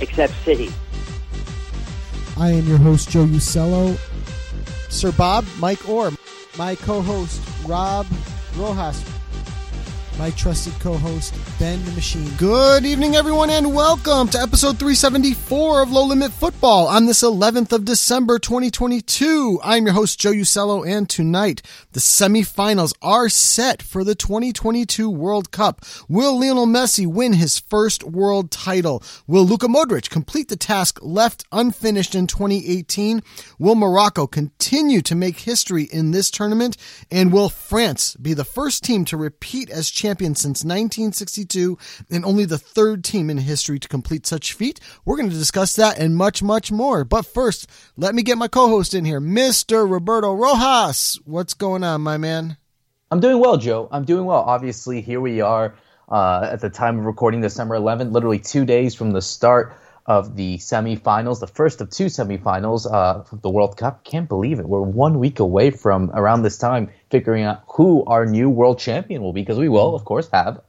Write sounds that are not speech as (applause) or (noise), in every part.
except City. I am your host, Joe Usello. Sir Bob, Mike Orr, my co host, Rob Rojas, my trusted co-host Ben the Machine. Good evening, everyone, and welcome to episode 374 of Low Limit Football on this 11th of December, 2022. I'm your host Joe Usello, and tonight the semifinals are set for the 2022 World Cup. Will Lionel Messi win his first world title? Will Luka Modric complete the task left unfinished in 2018? Will Morocco continue to make history in this tournament? And will France be the first team to repeat as champion? Champion since 1962 and only the third team in history to complete such feat. We're going to discuss that and much, much more. But first, let me get my co-host in here, Mr. Roberto Rojas. What's going on, my man? I'm doing well, Joe. I'm doing well. Obviously, here we are uh, at the time of recording, December 11th, literally two days from the start of the semifinals, the first of two semifinals uh, of the World Cup. Can't believe it. We're one week away from around this time figuring out who our new world champion will be, because we will, of course, have.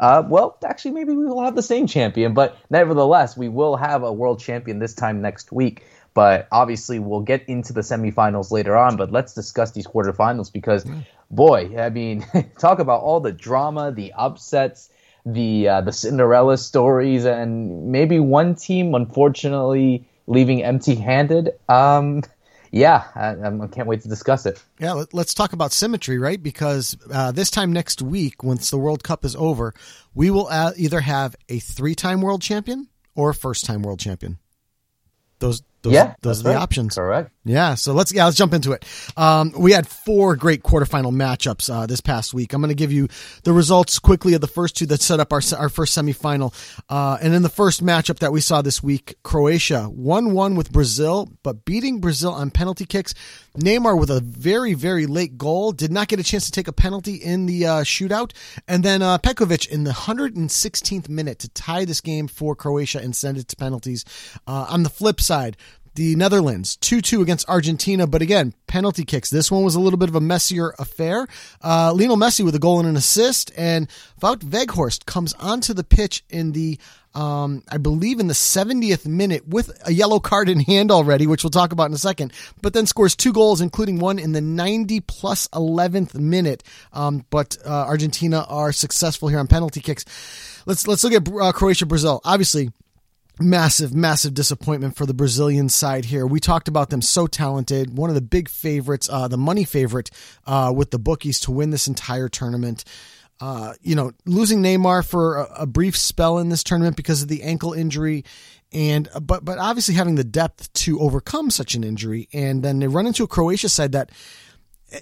Uh, well, actually, maybe we will have the same champion, but nevertheless, we will have a world champion this time next week. But obviously, we'll get into the semifinals later on. But let's discuss these quarterfinals because, boy, I mean, (laughs) talk about all the drama, the upsets the uh, the Cinderella stories, and maybe one team unfortunately leaving empty-handed. Um, yeah, I, I, can't wait to discuss it. Yeah, let's talk about symmetry, right? Because uh, this time next week, once the World Cup is over, we will uh, either have a three-time world champion or a first-time world champion. Those those, yeah, those are the right. options. Correct. Yeah, so let's yeah let's jump into it. Um, we had four great quarterfinal matchups uh, this past week. I'm going to give you the results quickly of the first two that set up our our first semifinal. Uh, and in the first matchup that we saw this week, Croatia one one with Brazil, but beating Brazil on penalty kicks. Neymar with a very very late goal did not get a chance to take a penalty in the uh, shootout, and then uh, Petkovic in the 116th minute to tie this game for Croatia and send it to penalties. Uh, on the flip side the Netherlands 2-2 against Argentina, but again, penalty kicks. This one was a little bit of a messier affair. Uh, Lionel Messi with a goal and an assist, and Wout comes onto the pitch in the, um, I believe in the 70th minute with a yellow card in hand already, which we'll talk about in a second, but then scores two goals, including one in the 90 plus 11th minute. Um, but uh, Argentina are successful here on penalty kicks. Let's let's look at uh, Croatia Brazil. Obviously, massive, massive disappointment for the Brazilian side here. We talked about them so talented. One of the big favorites, uh, the money favorite uh, with the bookies to win this entire tournament. Uh, you know, losing Neymar for a, a, brief spell in this tournament because of the ankle injury, and but but obviously having the depth to overcome such an injury, and then they run into a Croatia side that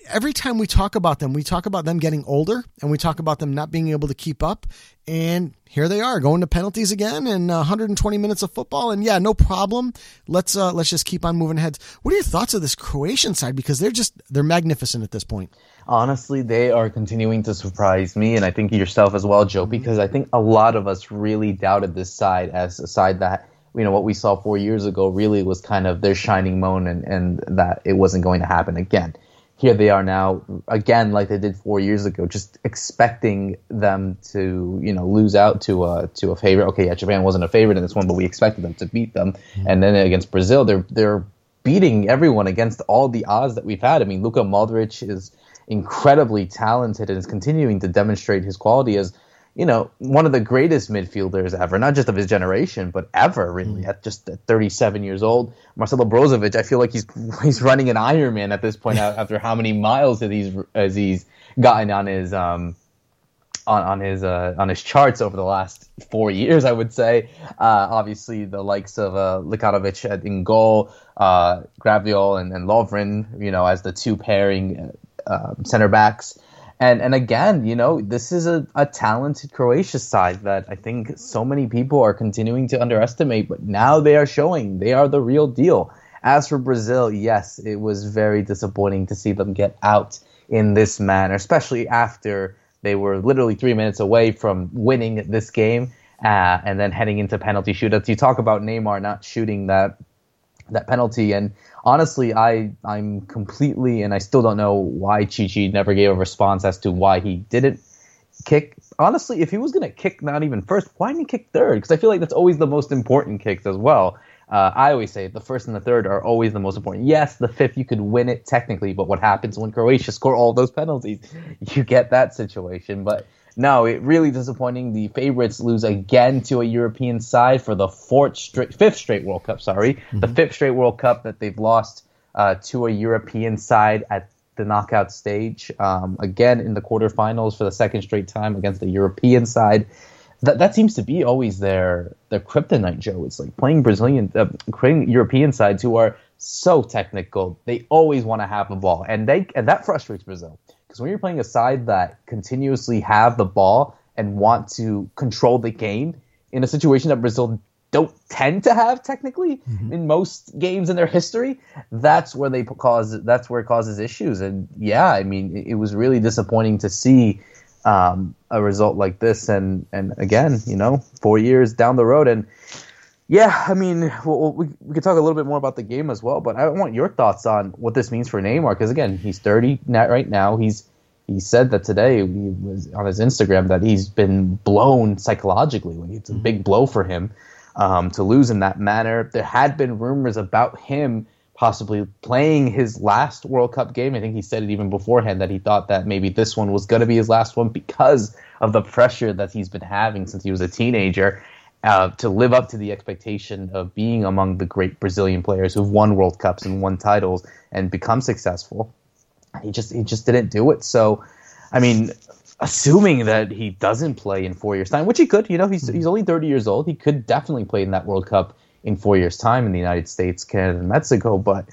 every time we talk about them, we talk about them getting older and we talk about them not being able to keep up. And here they are going to penalties again and uh, 120 minutes of football. And yeah, no problem. Let's uh, let's just keep on moving ahead. What are your thoughts of this Croatian side? Because they're just they're magnificent at this point. Honestly, they are continuing to surprise me, and I think yourself as well, Joe. Because I think a lot of us really doubted this side as a side that you know what we saw four years ago really was kind of their shining moment and, and that it wasn't going to happen again here they are now again like they did four years ago just expecting them to you know lose out to a to a favorite. Okay yeah japan wasn't a favorite in this one but we expected them to beat them. Mm-hmm. and then against brazil they're they're beating everyone against all the odds that we've had. I mean luka modric is incredibly talented and is continuing to demonstrate his quality as you know, one of the greatest midfielders ever, not just of his generation, but ever really. Mm. At just at 37 years old, Marcelo Brozovic, I feel like he's (laughs) he's running an Ironman at this point after how many miles has he's as he's gotten on his um on on his uh, on his charts over the last four years, I would say. Uh, obviously, the likes of uh, Livakovic in goal, uh, Gvardiol and, and Lovren, you know, as the two pairing uh, center backs. And and again, you know, this is a, a talented Croatia side that I think so many people are continuing to underestimate, but now they are showing they are the real deal. As for Brazil, yes, it was very disappointing to see them get out in this manner, especially after they were literally three minutes away from winning this game uh, and then heading into penalty shootouts. You talk about Neymar not shooting that that penalty, and honestly, I I'm completely and I still don't know why Tite never gave a response as to why he didn't kick. Honestly, if he was gonna kick not even first, why didn't he kick third? Because I feel like that's always the most important kicks as well. Uh, I always say the first and the third are always the most important. Yes, the fifth you could win it technically, but what happens when Croatia (laughs) score all those penalties? You get that situation, but no, it really disappointing. The favorites lose again to a European side for the fourth straight, fifth straight World Cup. Sorry, mm-hmm. the fifth straight World Cup that they've lost uh, to a European side at the knockout stage. Um, again in the quarterfinals for the second straight time against the European side. That that seems to be always their their kryptonite, Joe. It's like playing Brazilian, uh, playing European sides who are so technical. They always want to have the ball, and they and that frustrates Brazil because when you're playing a side that continuously have the ball and want to control the game in a situation that Brazil don't tend to have technically mm-hmm. in most games in their history, that's where they cause that's where it causes issues. And yeah, I mean, it, it was really disappointing to see um, a result like this. And and again, you know, four years down the road, and yeah, I mean, well, we we could talk a little bit more about the game as well, but I want your thoughts on what this means for Neymar because again, he's 30 right now. He's he said that today he was on his Instagram that he's been blown psychologically. Like it's a big blow for him um, to lose in that manner. There had been rumors about him possibly playing his last World Cup game. I think he said it even beforehand that he thought that maybe this one was going to be his last one because of the pressure that he's been having since he was a teenager uh, to live up to the expectation of being among the great Brazilian players who've won World Cups and won titles and become successful. He just he just didn't do it. So, I mean, assuming that he doesn't play in four years' time, which he could, you know, he's he's only thirty years old. He could definitely play in that World Cup in four years' time in the United States, Canada, and Mexico. But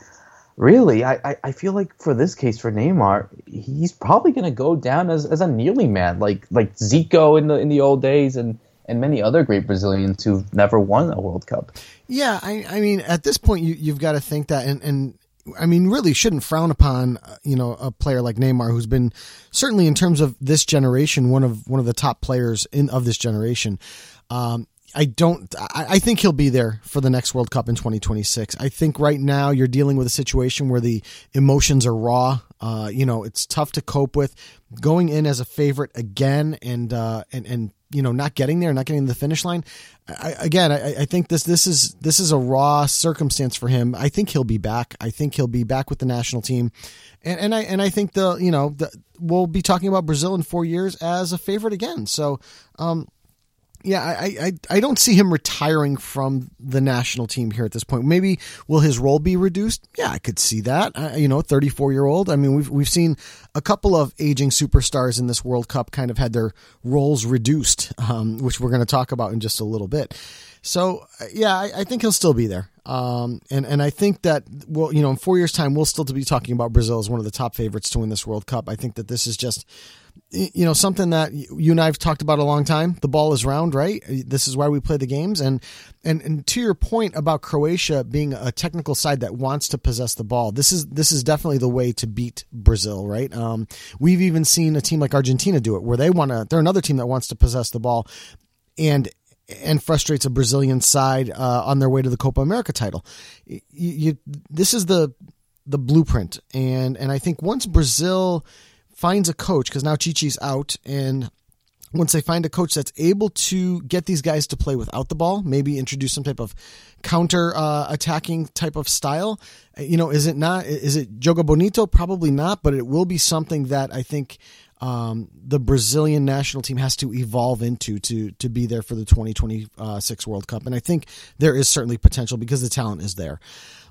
really, I, I feel like for this case for Neymar, he's probably going to go down as, as a nearly man, like like Zico in the in the old days and and many other great Brazilians who've never won a World Cup. Yeah, I, I mean, at this point, you, you've got to think that, and, and I mean, really shouldn't frown upon, uh, you know, a player like Neymar, who's been certainly in terms of this generation, one of one of the top players in of this generation. Um, I don't. I, I, think he'll be there for the next World Cup in 2026. I think right now you're dealing with a situation where the emotions are raw. Uh, you know, it's tough to cope with. Going in as a favorite again, and uh, and and you know not getting there, not getting to the finish line. I, again, I, I, think this this is this is a raw circumstance for him. I think he'll be back. I think he'll be back with the national team, and and I and I think the you know the, we'll be talking about Brazil in four years as a favorite again. So. Um, yeah, I, I, I don't see him retiring from the national team here at this point. Maybe will his role be reduced? Yeah, I could see that. Uh, you know, 34 year old. I mean, we've we've seen a couple of aging superstars in this World Cup kind of had their roles reduced, um, which we're going to talk about in just a little bit. So yeah, I, I think he'll still be there. Um, and and I think that well, you know, in four years' time, we'll still be talking about Brazil as one of the top favorites to win this World Cup. I think that this is just you know something that you and I've talked about a long time. The ball is round, right? This is why we play the games. And and and to your point about Croatia being a technical side that wants to possess the ball, this is this is definitely the way to beat Brazil, right? Um, we've even seen a team like Argentina do it, where they want to. They're another team that wants to possess the ball, and and frustrates a Brazilian side uh, on their way to the Copa America title. You, you, this is the the blueprint, and and I think once Brazil finds a coach, because now Tite's out, and once they find a coach that's able to get these guys to play without the ball, maybe introduce some type of counter uh, attacking type of style. You know, is it not? Is it Joga Bonito? Probably not, but it will be something that I think um, the Brazilian national team has to evolve into to to be there for the 2026 World Cup. And I think there is certainly potential because the talent is there.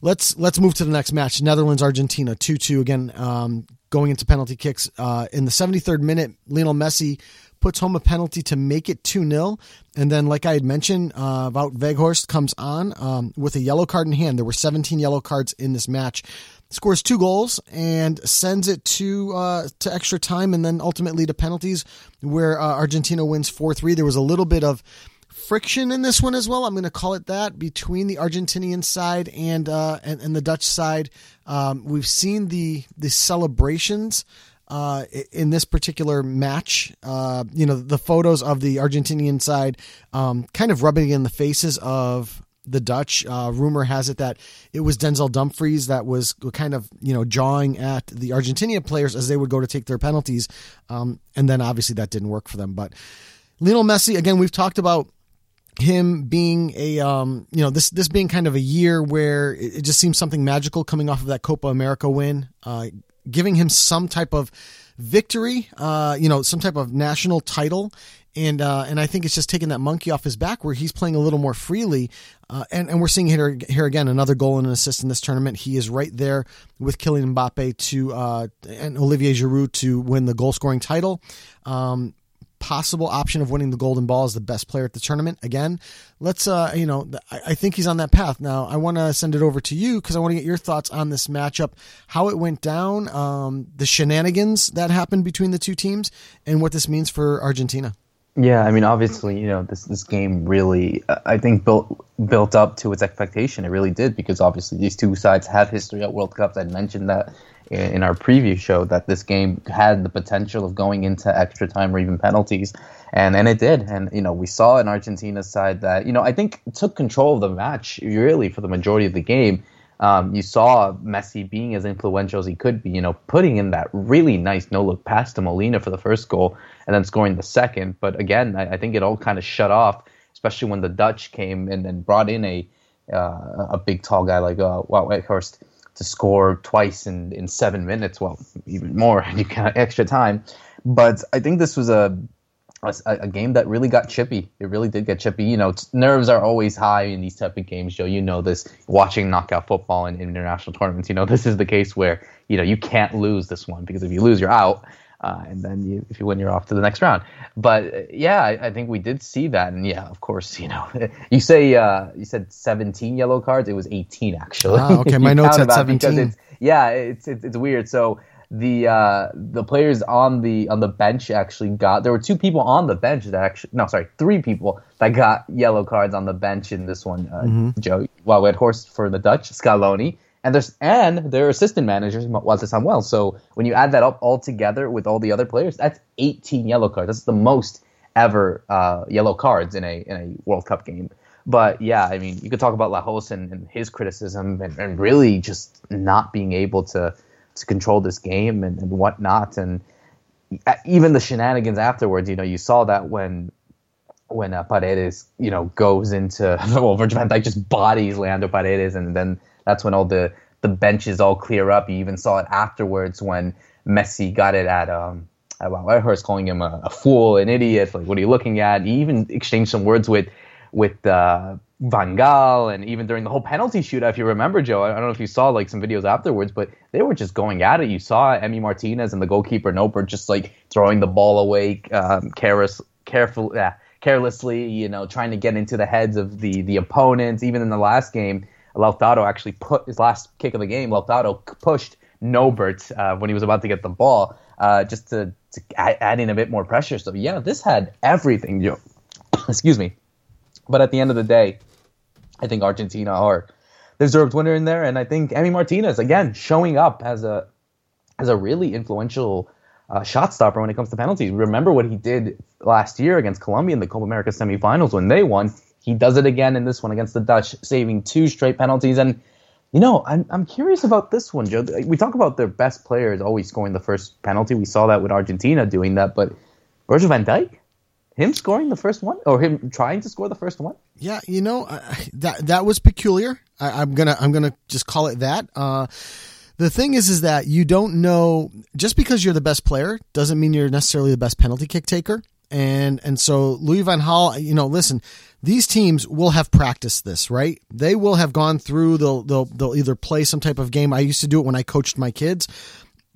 Let's let's move to the next match. Netherlands Argentina 2-2 again um, going into penalty kicks uh, in the 73rd minute. Lionel Messi puts home a penalty to make it 2 0. And then, like I had mentioned, uh, Wout comes on um, with a yellow card in hand. There were 17 yellow cards in this match. Scores two goals and sends it to uh, to extra time and then ultimately to penalties, where uh, Argentina wins 4 3. There was a little bit of friction in this one as well. I'm going to call it that between the Argentinian side and uh, and, and the Dutch side. Um, we've seen the the celebrations uh, in this particular match. Uh, you know, the photos of the Argentinian side um, kind of rubbing in the faces of the Dutch. Uh, rumor has it that it was Denzel Dumfries that was kind of you know jawing at the Argentina players as they would go to take their penalties, um, and then obviously that didn't work for them. But Lionel Messi, again, we've talked about him being a um, you know this this being kind of a year where it, it, just seems something magical coming off of that Copa America win, uh, giving him some type of victory, uh, you know, some type of national title. And uh, and I think it's just taking that monkey off his back where he's playing a little more freely, uh, and and we're seeing here here again another goal and an assist in this tournament. He is right there with Kylian Mbappe to uh, and Olivier Giroud to win the goal scoring title. Um, possible option of winning the golden ball as the best player at the tournament again let's uh you know i, think he's on that path now i want to send it over to you because i want to get your thoughts on this matchup how it went down um the shenanigans that happened between the two teams and what this means for argentina yeah, I mean, obviously, you know, this this game really, I think, built built up to its expectation. It really did because obviously these two sides have history at World Cups. I mentioned that in our preview show that this game had the potential of going into extra time or even penalties, and and it did. And you know, we saw an Argentina side that you know I think took control of the match really for the majority of the game. Um, you saw Messi being as influential as he could be, you know, putting in that really nice no look pass to Molina for the first goal and then scoring the second. But again, I, I think it all kind of shut off, especially when the Dutch came and then brought in a uh, a big tall guy like uh, Wout to score twice in, in seven minutes. Well, even more, (laughs) you got extra time. But I think this was a, a, a game that really got chippy. It really did get chippy. You know, nerves are always high in these type of games, Joe. You know this. Watching knockout football in, in international tournaments, you know (laughs) this is the case where you know you can't lose this one because if you lose, you're out. Uh, and then you, if you win, you're off to the next round. But uh, yeah, I, I, think we did see that, and yeah, of course, (laughs) you know, you say uh, you said 17 yellow cards. It was 18 actually. Ah, okay, (laughs) my notes at 17. It's, yeah, it's, it's, it's weird. So the uh, the players on the on the bench actually got there were two people on the bench that actually no sorry three people that got yellow cards on the bench in this one. Uh, mm-hmm. Joe, well, Weghorst for the Dutch Scaloni and there's and their assistant managers Walter Samuel. So when you add that up all together with all the other players, that's 18 yellow cards. That's the most ever uh, yellow cards in a in a World Cup game. But yeah, I mean, you could talk about Lahoz and, and his criticism and, and, really just not being able to to control this game and, and whatnot, and even the shenanigans afterwards. You know, you saw that when when uh, Paredes, you know, goes into well, Virgil van Dijk just bodies Leandro Paredes, and then that's when all the the benches all clear up. You even saw it afterwards when Messi got it at um at well, Weghorst calling him a, a, fool, an idiot. Like, what are you looking at? He even exchanged some words with with uh, Van Gaal, and even during the whole penalty shootout, if you remember, Joe, I don't know if you saw like some videos afterwards, but they were just going at it. You saw Emi Martinez and the goalkeeper Noppert just like throwing the ball away, um, careless, careful, uh, carelessly, you know, trying to get into the heads of the the opponents. Even in the last game, Lautaro actually put his last kick of the game. Lautaro pushed Noppert uh, when he was about to get the ball, uh, just to, to add, add, in a bit more pressure. So yeah, this had everything. Joe. (coughs) Excuse me, but at the end of the day, I think Argentina are deserved winner in there, and I think Emi Martinez again showing up as a as a really influential uh, shot stopper when it comes to penalties. Remember what he did last year against Colombia in the Copa America semifinals when they won. He does it again in this one against the Dutch, saving two straight penalties. And you know, I'm I'm curious about this one, Joe. We talk about their best players always scoring the first penalty. We saw that with Argentina doing that, but Virgil van Dijk, him scoring the first one or him trying to score the first one. Yeah, you know that that was peculiar. I, am gonna I'm gonna just call it that. Uh, the thing is, is that you don't know just because you're the best player doesn't mean you're necessarily the best penalty kick taker. And and so Louis van Gaal, you know, listen, these teams will have practiced this, right? They will have gone through. They'll they'll they'll either play some type of game. I used to do it when I coached my kids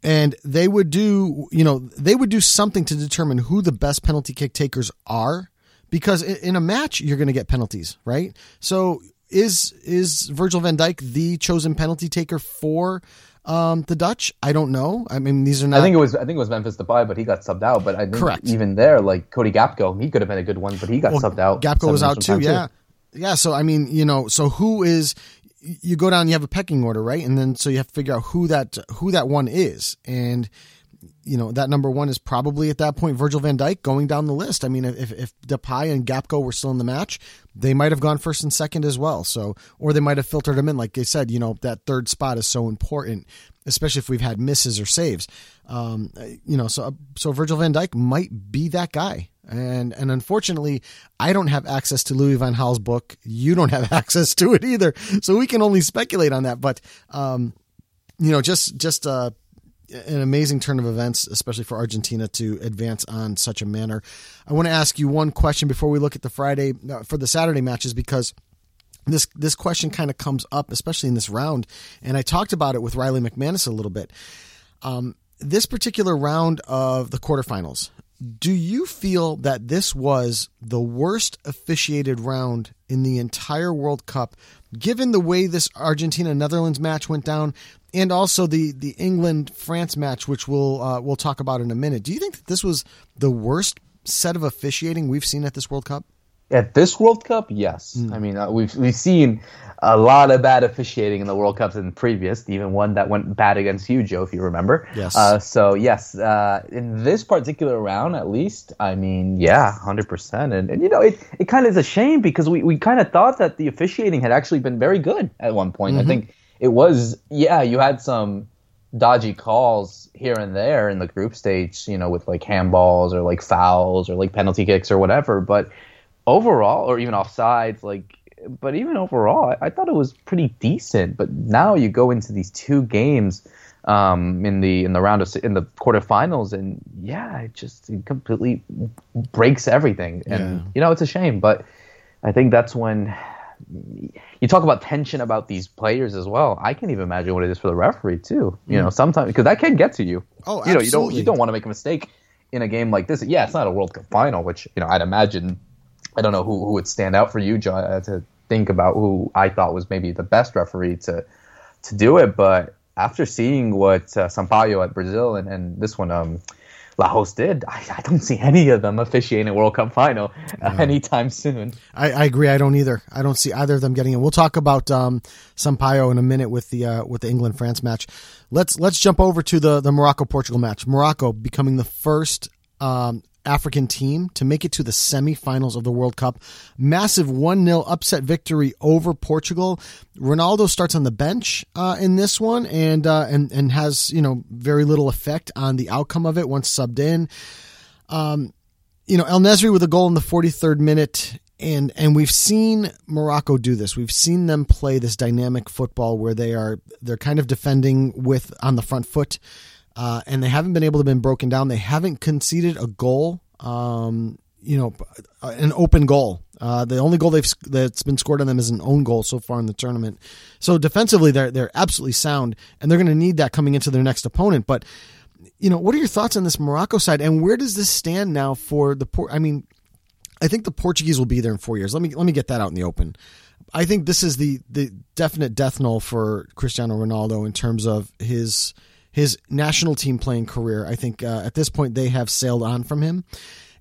and they would do you know they would do something to determine who the best penalty kick takers are because in a match you're going to get penalties right so is is Virgil van Dijk the chosen penalty taker for um, the Dutch, I don't know. I mean, these are not. I think it was. I think it was Memphis Depay, but he got subbed out. But I think correct. Even there, like Cody Gakpo, he could have been a good one, but he got well, subbed out. Gakpo was out too. Yeah, too. yeah. So I mean, you know, so who is? You go down, you have a pecking order, right? And then so you have to figure out who that who that one is, and you know that number one is probably at that point Virgil Van Dijk going down the list. I mean, if if Depay and Gakpo were still in the match, they might have gone first and second as well. So, or they might have filtered them in. Like they said, you know, that third spot is so important, especially if we've had misses or saves. Um, you know, so so Virgil Van Dijk might be that guy. And and unfortunately, I don't have access to Louis Van Gaal's book. You don't have (laughs) access to it either, so we can only speculate on that. But um, you know, just just uh an amazing turn of events, especially for Argentina to advance on such a manner. I want to ask you one question before we look at the Friday uh, for the Saturday matches because this this question kind of comes up, especially in this round, and I talked about it with Riley McManus a little bit. Um, this particular round of the quarterfinals, do you feel that this was the worst officiated round in the entire World Cup, given the way this Argentina Netherlands match went down, and also the the England France match, which we'll uh, we'll talk about in a minute. Do you think that this was the worst set of officiating we've seen at this World Cup? At this World Cup, yes. Mm. I mean, uh, we've we've seen a lot of bad officiating in the World Cups in previous, even one that went bad against you, Joe, if you remember. Yes. Uh, so yes, uh, in this particular round, at least, I mean, yeah, hundred percent. And and you know, it it kind of is a shame because we we kind of thought that the officiating had actually been very good at one point. Mm-hmm. I think it was yeah, you had some dodgy calls here and there in the group stage, you know, with like handballs or like fouls or like penalty kicks or whatever. But overall, or even offsides, like, but even overall, I, I thought it was pretty decent. But now you go into these two games um, in the in the round of in the quarterfinals, and yeah, it just it completely breaks everything. And yeah. you know, it's a shame, but I think that's when you talk about tension about these players as well. I can't even imagine what it is for the referee too. You know, mm. sometimes because that can get to you. Oh, you know, you don't you don't want to make a mistake in a game like this. Yeah, it's not a World Cup final, which you know I'd imagine. I don't know who who would stand out for you, John, uh, to think about who I thought was maybe the best referee to to do it. But after seeing what uh, Sampaio at Brazil and, and this one, um, Lahoz did. I, I, don't see any of them officiating a World Cup final uh, anytime soon. I, I, agree. I don't either. I don't see either of them getting it. We'll talk about um, Sampaio in a minute with the uh, with the England France match. Let's let's jump over to the the Morocco Portugal match. Morocco becoming the first um, African team to make it to the semifinals of the World Cup. Massive 1 0 upset victory over Portugal. Ronaldo starts on the bench uh, in this one and, uh, and, and has, you know, very little effect on the outcome of it once subbed in. Um, you know, El-Nesyri with a goal in the 43rd minute. And, and we've seen Morocco do this. We've seen them play this dynamic football where they are, they're kind of defending with on the front foot uh, and they haven't been able to been broken down. They haven't conceded a goal, um, you know, an open goal. Uh, the only goal they've that's been scored on them is an own goal so far in the tournament. So defensively, they're they're absolutely sound, and they're going to need that coming into their next opponent. But you know, what are your thoughts on this Morocco side, and where does this stand now for the port? I mean, I think the Portuguese will be there in four years. Let me let me get that out in the open. I think this is the the definite death knell for Cristiano Ronaldo in terms of his his national team playing career. I think uh, at this point they have sailed on from him,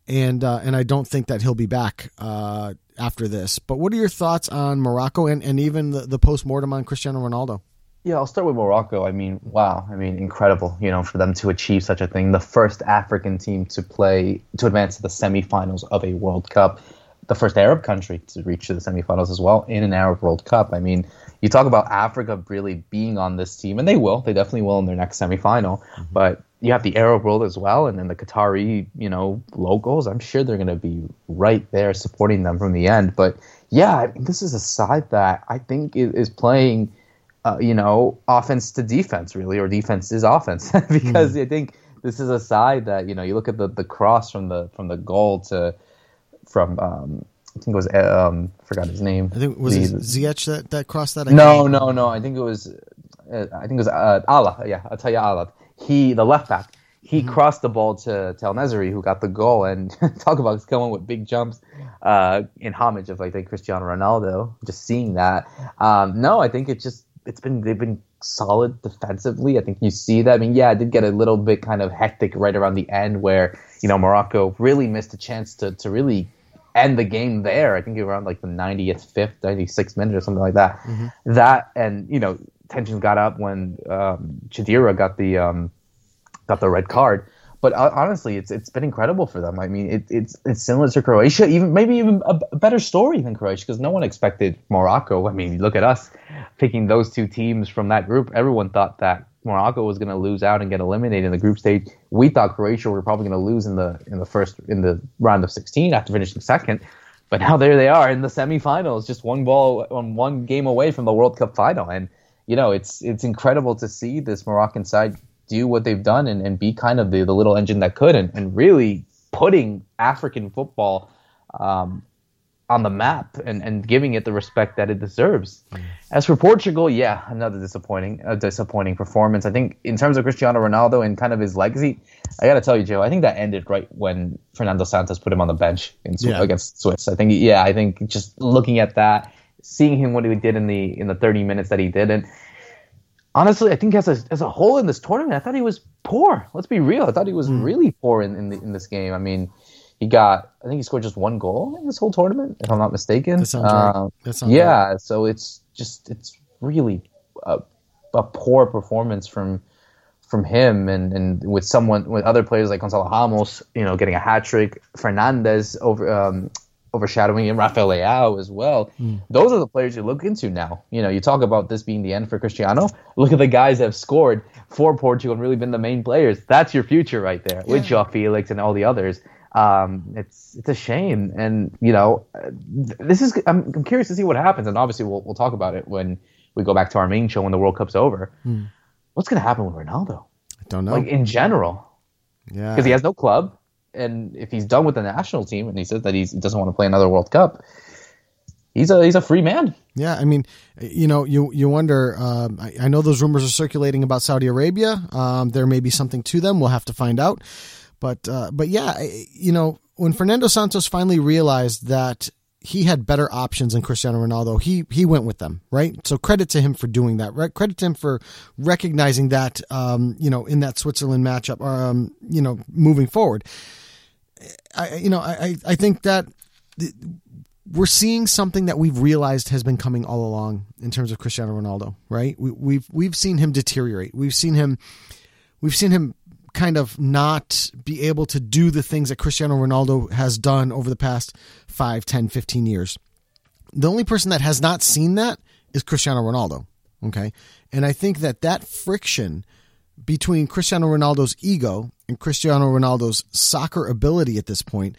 and uh, and I don't think that he'll be back uh, after this. But what are your thoughts on Morocco and, and even the, the post mortem on Cristiano Ronaldo? Yeah, I'll start with Morocco. I mean, wow. I mean, incredible, you know, for them to achieve such a thing. The first African team to play, to advance to the semifinals of a World Cup. The first Arab country to reach the semifinals as well in an Arab World Cup. I mean, you talk about Africa really being on this team, and they will. They definitely will in their next semifinal. Mm-hmm. But you have the Arab world as well, and then the Qatari, you know, locals. I'm sure they're going to be right there supporting them from the end. But yeah, this is a side that I think is playing – uh, you know, offense to defense, really, or defense is offense, (laughs) because mm. I think this is a side that you know you look at the, the cross from the from the goal to from um, I think it was um, I forgot his name. I think was the, it Ziyech that that crossed that. I no, no, no. I think it was uh, I think it was uh, Allah. Yeah, I'll tell you Allah. He the left back. He mm-hmm. crossed the ball to, to El Nesyri, who got the goal, and (laughs) talk about going with big jumps uh, in homage of I think Cristiano Ronaldo. Just seeing that, um, no, I think it just it's been they've been solid defensively. I think you see that. I mean, yeah, it did get a little bit kind of hectic right around the end where you know Morocco really missed a chance to to really end the game there. I think around like the 90th, fifth, 96th minute or something like that. Mm-hmm. That and you know tensions got up when um, got the um, got the red card. But uh, honestly, it's it's been incredible for them. I mean, it, it's it's similar to Croatia, even maybe even a, a better story than Croatia because no one expected Morocco. I mean, look at us picking those two teams from that group. Everyone thought that Morocco was going to lose out and get eliminated in the group stage. We thought Croatia were probably going to lose in the in the first in the round of 16 after finishing second. But now there they are in the semifinals, just one ball on one game away from the World Cup final. And you know, it's it's incredible to see this Moroccan side do what they've done and, and be kind of the, the little engine that could and, and really putting African football um, on the map and, and giving it the respect that it deserves. Mm. As for Portugal, yeah, another disappointing a disappointing performance. I think in terms of Cristiano Ronaldo and kind of his legacy, I got to tell you, Joe, I think that ended right when Fernando Santos put him on the bench in, yeah. against Swiss. I think, yeah, I think just looking at that, seeing him what he did in the in the 30 minutes that he did, and honestly, I think as a as a whole in this tournament, I thought he was poor. Let's be real. I thought he was mm. really poor in in, the, in, this game. I mean, he got I think he scored just one goal in this whole tournament, if I'm not mistaken. That sounds right. Um, that sounds yeah, right. so it's just it's really a, a poor performance from from him and, and with someone with other players like Gonzalo Ramos, you know, getting a hat trick, Fernandes over um, overshadowing him, Rafael Leao as well. Mm. Those are the players you look into now. You know, you talk about this being the end for Cristiano. Look at the guys that have scored for Portugal and really been the main players. That's your future right there yeah. with Joao Felix and all the others. Um, it's it's a shame, and you know, this is. I'm, I'm, curious to see what happens, and obviously we'll we'll talk about it when we go back to our main show when the World Cup's over. Mm. What's going to happen with Ronaldo? I don't know. Like in general, yeah, because he has no club and if he's done with the national team and he says that he doesn't want to play another World Cup, he's a he's a free man. Yeah, I mean, you know, you you wonder. Um, I, I, know those rumors are circulating about Saudi Arabia. Um, there may be something to them. We'll have to find out. But uh, but yeah, you know, when Fernando Santos finally realized that he had better options than Cristiano Ronaldo. He he went with them, right? So credit to him for doing that. Right? Credit to him for recognizing that, um, you know, in that Switzerland matchup, um, you know, moving forward. I, you know, I, I think that we're seeing something that we've realized has been coming all along in terms of Cristiano Ronaldo, right? We, we've we've seen him deteriorate. We've seen him, we've seen him kind of not be able to do the things that Cristiano Ronaldo has done over the past 5, 10, 15 years. The only person that has not seen that is Cristiano Ronaldo. Okay. And I think that that friction between Cristiano Ronaldo's ego and Cristiano Ronaldo's soccer ability at this point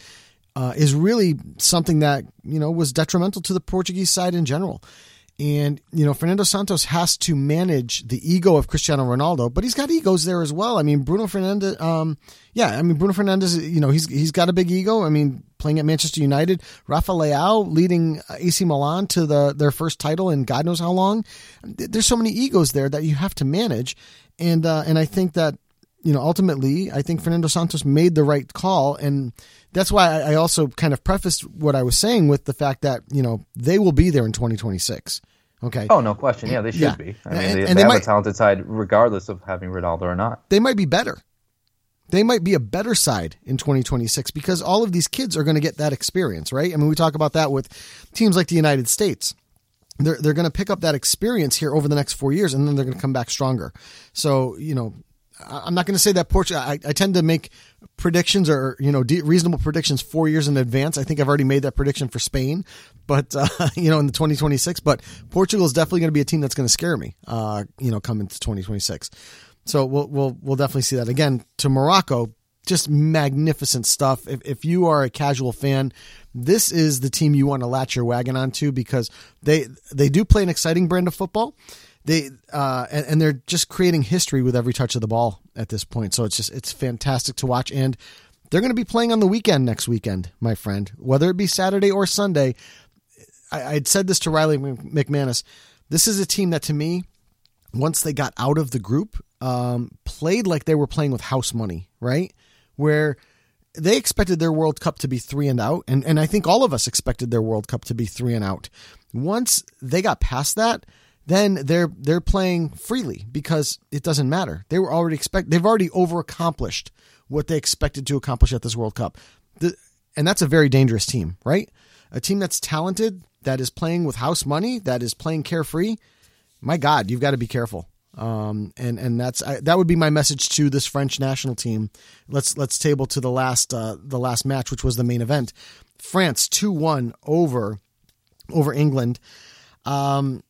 uh, is really something that you know was detrimental to the Portuguese side in general. And you know, Fernando Santos has to manage the ego of Cristiano Ronaldo, but he's got egos there as well. I mean, Bruno Fernandes, um, yeah, I mean Bruno Fernandes, you know, he's he's got a big ego. I mean, playing at Manchester United, Rafael Leao leading AC Milan to the their first title in God knows how long. There's so many egos there that you have to manage, and uh, and I think that you know ultimately I think Fernando Santos made the right call, and that's why I also kind of prefaced what I was saying with the fact that you know they will be there in 2026. Okay. Oh no question. Yeah, they should yeah. be. I mean, and, they, and they, they have might, a talented side, regardless of having Ronaldo or not. They might be better. They might be a better side in 2026 because all of these kids are going to get that experience, right? I mean, we talk about that with teams like the United States they're they're going to pick up that experience here over the next four years, and then they're going to come back stronger. So you know, I'm not going to say that Portugal. I, I, tend to make predictions or you know de- reasonable predictions four years in advance. I think I've already made that prediction for Spain, but uh, (laughs) you know in the 2026. But Portugal is definitely going to be a team that's going to scare me. Uh, you know, coming to 2026. So we'll we'll we'll definitely see that again to Morocco. Just magnificent stuff. If if you are a casual fan, this is the team you want to latch your wagon onto because they they do play an exciting brand of football they uh, and, and, they're just creating history with every touch of the ball at this point. So it's just it's fantastic to watch, and they're going to be playing on the weekend next weekend, my friend, whether it be Saturday or Sunday. I, would said this to Riley McManus. This is a team that, to me, once they got out of the group, um, played like they were playing with house money, right? Where they expected their World Cup to be three and out, and and I think all of us expected their World Cup to be three and out. Once they got past that then they're they're playing freely because it doesn't matter. They were already expect they've already over accomplished what they expected to accomplish at this World Cup. The, and that's a very dangerous team, right? A team that's talented, that is playing with house money, that is playing carefree. My God, you've got to be careful. Um, and and that's I, that would be my message to this French national team. Let's let's table to the last uh, the last match, which was the main event. France two one over over England. Um,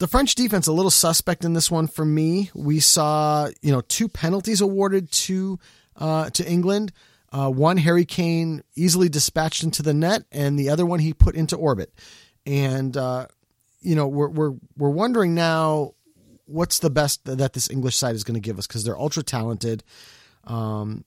the French defense a little suspect in this one for me. We saw you know two penalties awarded to uh, to England. Uh, one Harry Kane easily dispatched into the net, and the other one he put into orbit. And uh, you know we're we're we're wondering now what's the best that this English side is going to give us because they're ultra talented. Um,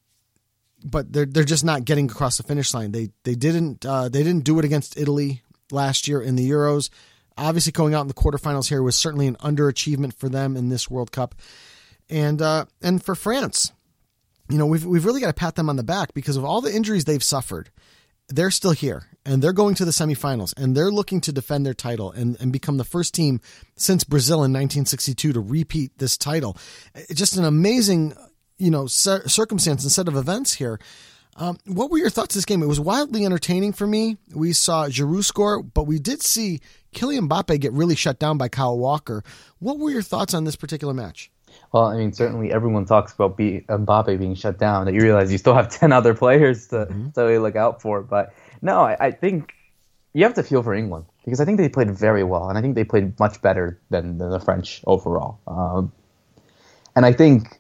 but they're they're just not getting across the finish line. They they didn't uh, they didn't do it against Italy last year in the Euros. Obviously, going out in the quarterfinals here was certainly an underachievement for them in this World Cup, and uh, and for France, you know we've we've really got to pat them on the back because of all the injuries they've suffered. They're still here and they're going to the semifinals and they're looking to defend their title and, and become the first team since Brazil in 1962 to repeat this title. It's just an amazing, you know, circumstance and set of events here. Um, what were your thoughts this game? It was wildly entertaining for me. We saw Giroud score, but we did see Kylian Mbappe get really shut down by Kyle Walker. What were your thoughts on this particular match? Well, I mean, certainly everyone talks about be, Mbappe being shut down. That you realize you still have (laughs) ten other players to mm-hmm. to really look out for. But no, I, I, think you have to feel for England because I think they played very well, and I think they played much better than, than the French overall. Um, and I think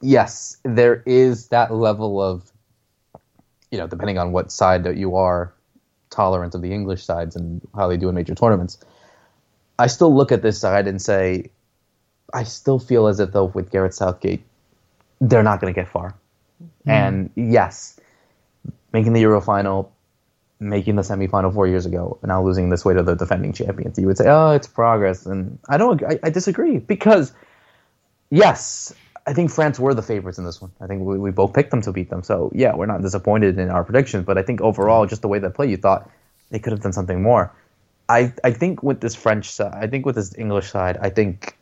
yes, there is that level of you know, depending on what side that you are, tolerant of the English sides and how they do in major tournaments. I still look at this side and say, I still feel as if though with Gareth Southgate, they're not going to get far. Mm. And yes, making the Euro final, making the semifinal four years ago, and now losing this way to the defending champions, you would say, oh, it's progress. And I don't, I, I disagree because yes, I think France were the favorites in this one. I think we, we both picked them to beat them. So yeah, we're not disappointed in our predictions, but I think overall, just the way they play, you thought they could have done something more. I I think with this French side, I think with this English side, I think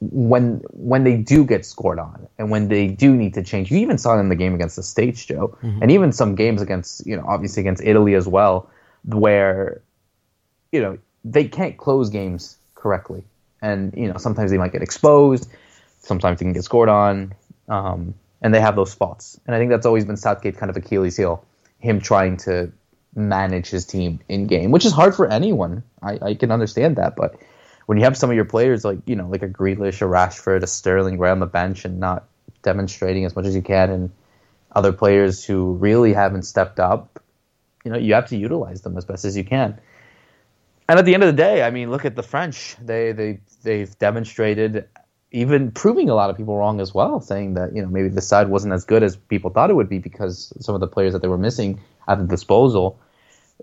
when when they do get scored on and when they do need to change, you even saw it in the game against the States, Joe, mm-hmm. and even some games against you know obviously against Italy as well, where you know they can't close games correctly, and you know sometimes they might get exposed sometimes he can get scored on, um, and they have those spots. And I think that's always been Southgate kind of Achilles heel, him trying to manage his team in game, which is hard for anyone. I, I can understand that, but when you have some of your players like you know like a Grealish, a Rashford, a Sterling right on the bench and not demonstrating as much as you can, and other players who really haven't stepped up, you know you have to utilize them as best as you can. And at the end of the day, I mean, look at the French. They they they've demonstrated even proving a lot of people wrong as well, saying that you know maybe the side wasn't as good as people thought it would be because some of the players that they were missing at the disposal,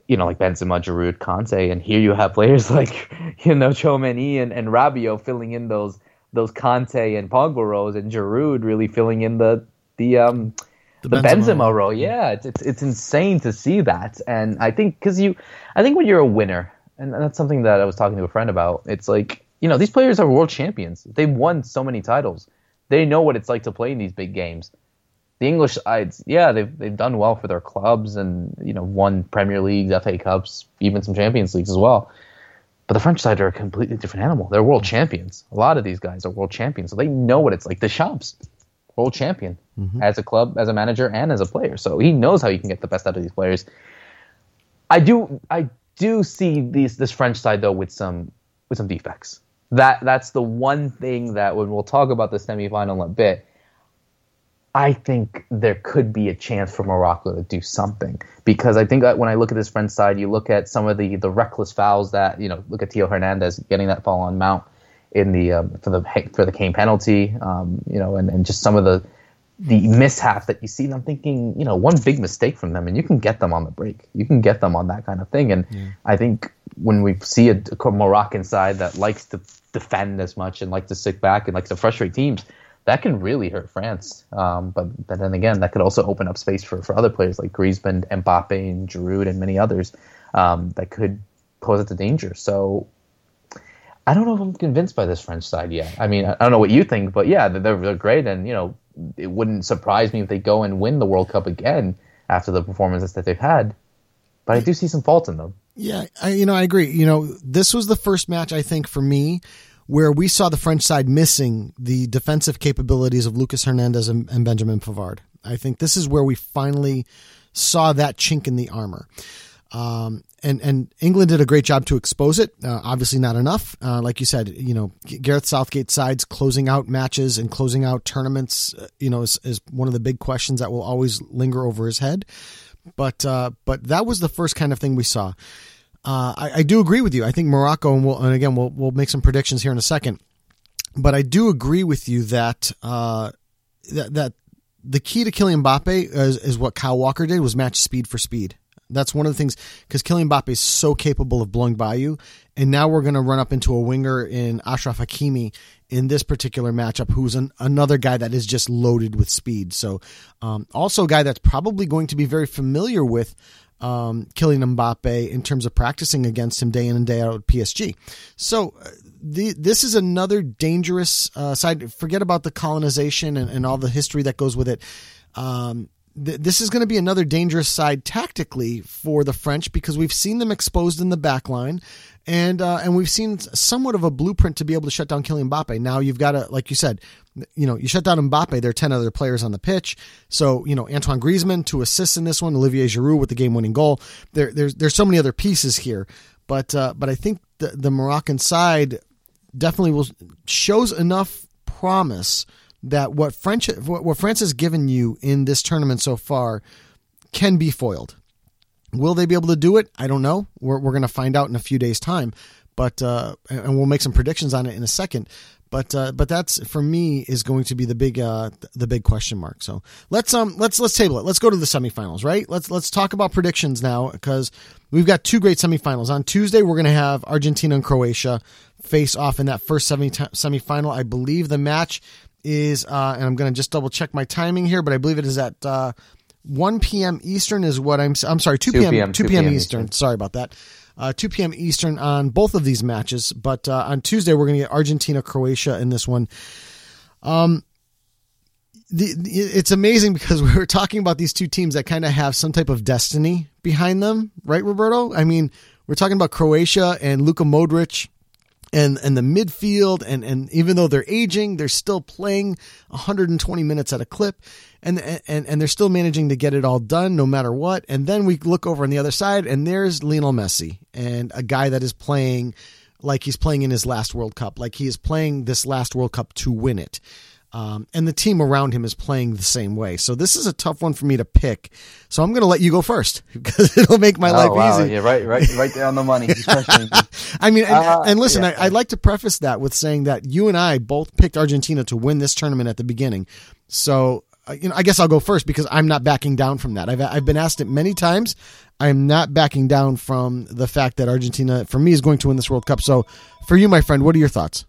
you know, like Benzema, Giroud, Kanté, and here you have players (laughs) like you know Tchouameni and, and Rabiot filling in those those Kanté and Pogba roles, and Giroud really filling in the the um the, the Benzema, Benzema role. Yeah, it's, it's it's insane to see that, and I think because you, I think when you're a winner, and that's something that I was talking to a friend about. It's like you know, these players are world champions. They've won so many titles. They know what it's like to play in these big games. The English sides, yeah, they've they've done well for their clubs and you know won Premier Leagues, FA Cups, even some Champions Leagues as well. But the French side are a completely different animal. They're world champions. A lot of these guys are world champions, so they know what it's like. The Deschamps, world champion Mm-hmm. as a club, as a manager, and as a player. So he knows how you can get the best out of these players. I do, I do see these this French side though with some with some defects. That that's the one thing that when we'll talk about the semifinal in a bit. I think there could be a chance for Morocco to do something because I think that when I look at this French side, you look at some of the the reckless fouls that you know. Look at Theo Hernandez getting that foul on Mount in the um, for the for the Kane penalty, um, you know, and, and just some of the the mishap that you see. And I'm thinking, you know, one big mistake from them, and you can get them on the break. You can get them on that kind of thing. And I think when we see a, a Moroccan side that likes to defend as much and like to sit back and like to frustrate teams, that can really hurt France. Um, but, but then again, that could also open up space for, for other players like Griezmann, Mbappe, and Giroud, and many others um, that could pose it to danger. So I don't know if I'm convinced by this French side yet. I mean, I don't know what you think, but yeah, they're, they're great, and you know, it wouldn't surprise me if they go and win the World Cup again after the performances that they've had. But I do see some fault in them. Yeah, I, you know, I agree. You know, this was the first match I think for me where we saw the French side missing the defensive capabilities of Lucas Hernandez and, and Benjamin Pavard. I think this is where we finally saw that chink in the armor. Um, and and England did a great job to expose it. Uh, obviously, not enough. Uh, like you said, you know, Gareth Southgate sides closing out matches and closing out tournaments. Uh, you know, is, is one of the big questions that will always linger over his head. But uh, but that was the first kind of thing we saw. Uh, I, I do agree with you. I think Morocco, and, we'll, and again, we'll we'll make some predictions here in a second. But I do agree with you that uh, that, that the key to Kylian Mbappe is, is what Kyle Walker did was match speed for speed. That's one of the things because Kylian Mbappe is so capable of blowing by you, and now we're going to run up into a winger in Achraf Hakimi in this particular matchup, who's an, another guy that is just loaded with speed. So, um, also a guy that's probably going to be very familiar with um, Kylian Mbappe in terms of practicing against him day in and day out at PSG. So. Uh, the, this is another dangerous uh, side. Forget about the colonization and, and all the history that goes with it. Um, this is going to be another dangerous side tactically for the French because we've seen them exposed in the back line, and uh, and we've seen somewhat of a blueprint to be able to shut down Kylian Mbappe. Now you've got to, like you said, you know, you shut down Mbappe. There are ten other players on the pitch, so you know Antoine Griezmann to assist in this one, Olivier Giroud with the game-winning goal. There, there's there's so many other pieces here, but uh, but I think the the Moroccan side definitely will shows enough promise that what French what France has given you in this tournament so far can be foiled. Will they be able to do it? I don't know. We're we're going to find out in a few days' time, but uh, and we'll make some predictions on it in a second. But uh, but that's for me is going to be the big uh, the big question mark. So let's um let's let's table it. Let's go to the semifinals, right? Let's let's talk about predictions now because we've got two great semifinals. On Tuesday we're going to have Argentina and Croatia face off in that first semi semifinal. I believe the match is, uh, and I'm going to just double check my timing here, but I believe it is at uh, 1 p.m. Eastern is what I'm. I'm sorry, 2 p.m. 2 p.m. 2 p.m. Eastern. Eastern. Sorry about that. Uh, 2 p.m. Eastern on both of these matches, but uh, on Tuesday we're going to get Argentina, Croatia in this one. Um, the, the, it's amazing because (laughs) we were talking about these two teams that kind of have some type of destiny behind them, right, Roberto? I mean, we're talking about Croatia and Luka Modric and and the midfield and and even though they're aging they're still playing 120 minutes at a clip. And and and they're still managing to get it all done no matter what. And then we look over on the other side and there's Lionel Messi and a guy that is playing like he's playing in his last World Cup like he is playing this last World Cup to win it um, and the team around him is playing the same way. So this is a tough one for me to pick. So I'm going to let you go first (laughs) because it'll make my oh, life wow. easy. Yeah, right, right, right there on the money. (laughs) I mean, and, uh, and listen, yeah. I, would like to preface that with saying that you and I both picked Argentina to win this tournament at the beginning. So uh, you know, I guess I'll go first because I'm not backing down from that. I've I've been asked it many times. I'm not backing down from the fact that Argentina, for me, is going to win this World Cup. So, for you, my friend, what are your thoughts?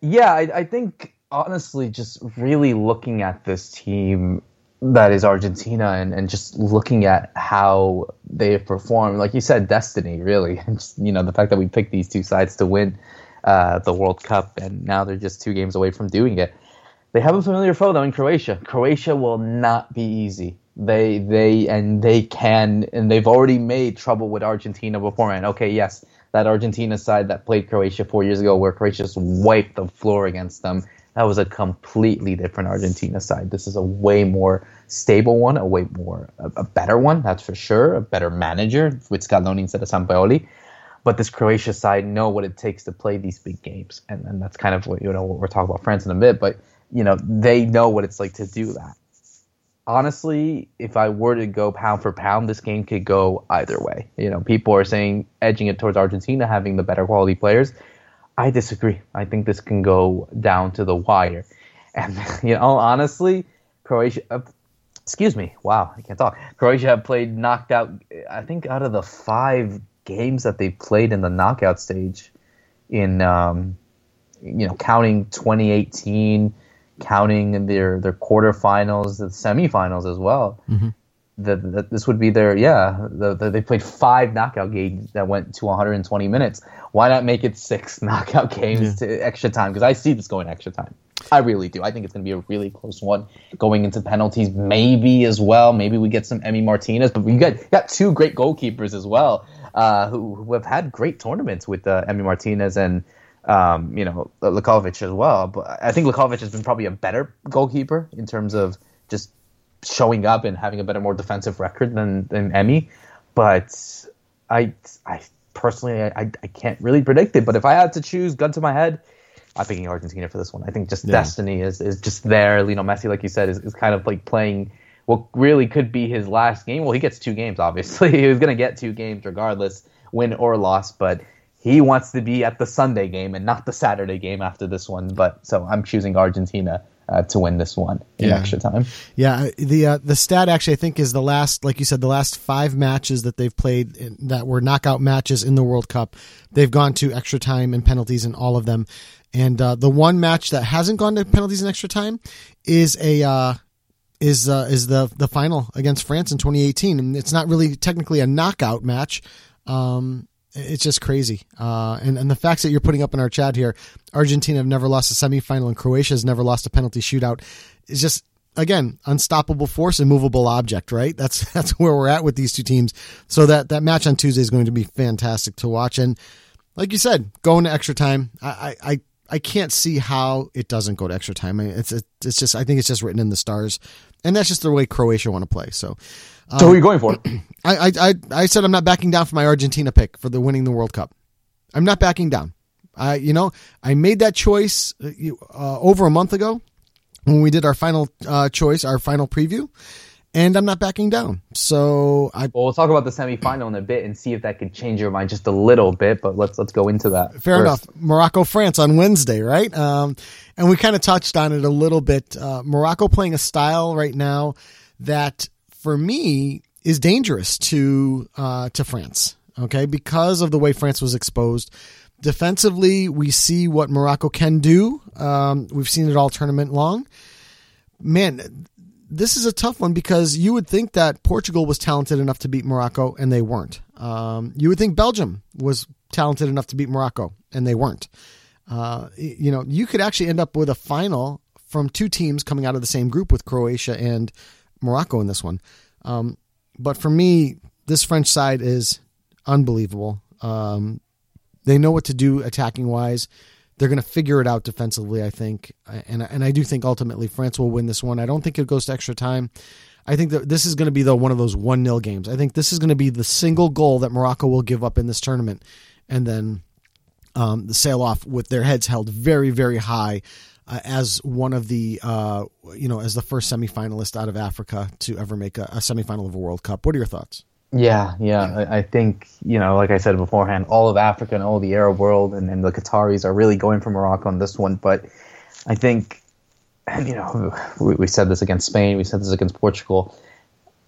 Yeah, I, I think honestly, just really looking at this team that is Argentina and, and just looking at how they have performed, like you said, destiny, really. (laughs) Just, you know, the fact that we picked these two sides to win uh, the World Cup and now they're just two games away from doing it. They have a familiar foe though in Croatia. Croatia will not be easy. They they and they can and they've already made trouble with Argentina beforehand. Okay, yes, that Argentina side that played Croatia four years ago, where Croatia just wiped the floor against them. That was a completely different Argentina side. This is a way more stable one, a way more a, a better one, that's for sure. A better manager with Scaloni instead of Sampaoli. But this Croatia side know what it takes to play these big games, and, and that's kind of what you know what we're talking about France in a bit. But you know they know what it's like to do that honestly, if I were to go pound for pound, this game could go either way. You know, people are saying edging it towards Argentina having the better quality players. I disagree. I think this can go down to the wire. And (laughs) you know, honestly, Croatia. Uh, excuse me. Wow, I can't talk. Croatia have played knocked out. I think out of the five games that they played in the knockout stage, in um, you know, counting 2018 counting their their quarterfinals, the semifinals as well. Mm-hmm. That, that this would be their yeah. The, the, they played five knockout games that went to 120 minutes. Why not make it six (laughs) knockout games yeah. to extra time? Because I see this going extra time. I really do. I think it's going to be a really close one going into penalties, maybe as well. Maybe we get some Emi Martinez, but we got got two great goalkeepers as well uh, who, who have had great tournaments with uh, Emi Martinez and um, you know, Livakovic as well. But I think Livakovic has been probably a better goalkeeper in terms of just showing up and having a better, more defensive record than than Emi. But I, I personally, I, I can't really predict it. But if I had to choose, gun to my head, I'm picking Argentina for this one. I think just yeah. destiny is, is just there. You know, Messi, like you said, is, is kind of like playing what really could be his last game. Well, he gets two games, obviously. (laughs) he was going to get two games regardless, win or loss. But he wants to be at the Sunday game and not the Saturday game after this one. But so I'm choosing Argentina uh, to win this one in yeah. extra time. Yeah, the uh, the stat actually I think is the last, like you said, the last five matches that they've played in, that were knockout matches in the World Cup. They've gone to extra time and penalties in all of them. And uh, the one match that hasn't gone to penalties and extra time is a uh, is uh, is the the final against France in 2018, and it's not really technically a knockout match. Um, it's just crazy. Uh, and, and the facts that you're putting up in our chat here, Argentina have never lost a semifinal and Croatia has never lost a penalty shootout. Is just again unstoppable force, and immovable object. Right? That's (laughs) that's where we're at with these two teams. So that that match on Tuesday is going to be fantastic to watch. And like you said, going to extra time, I I, I can't see how it doesn't go to extra time. It's it's just I think it's just written in the stars, and that's just the way Croatia want to play. So so who are you going for? (clears throat) I, I I said I'm not backing down for my Argentina pick for the winning the World Cup. I'm not backing down. I you know I made that choice uh, over a month ago when we did our final uh, choice, our final preview, and I'm not backing down. So I well, we'll talk about the semifinal in a bit and see if that could change your mind just a little bit. But let's let's go into that. Fair first. enough. Morocco France on Wednesday, right? Um, and we kind of touched on it a little bit. Uh, Morocco playing a style right now that for me is dangerous to uh, to France. Okay, because of the way France was exposed. Defensively, we see what Morocco can do. Um, we've seen it all tournament long. Man, this is a tough one because you would think that Portugal was talented enough to beat Morocco, and they weren't. Um, you would think Belgium was talented enough to beat Morocco, and they weren't. Uh, you know, you could actually end up with a final from two teams coming out of the same group with Croatia and Morocco in this one. Um, but for me, this French side is unbelievable. Um, they know what to do attacking wise. They're going to figure it out defensively, I think, and and I do think ultimately France will win this one. I don't think it goes to extra time. I think that this is going to be the one of those one 0 games. I think this is going to be the single goal that Morocco will give up in this tournament, and then um, the sail off with their heads held very very high uh, as one of the uh, you know as the first semifinalist out of Africa to ever make a, a semifinal of a World Cup. What are your thoughts? Yeah, yeah. I, I, think you know, like I said beforehand, all of Africa and all the Arab world and, and the Qataris are really going for Morocco on this one. But I think, (clears throat) you know, we, we said this against Spain, we said this against Portugal.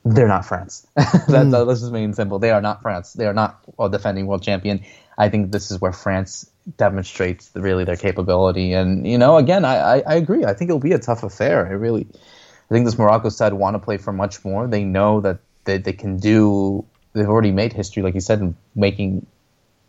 They're not France. (laughs) that, mm. that, this is main simple. They are not France. They are not a defending world champion. I think this is where France demonstrates really their capability. And you know, again, I, I, I, agree. I think it'll be a tough affair. I really, I think this Morocco side want to play for much more. They know that they, they can do. They've already made history, like you said, in making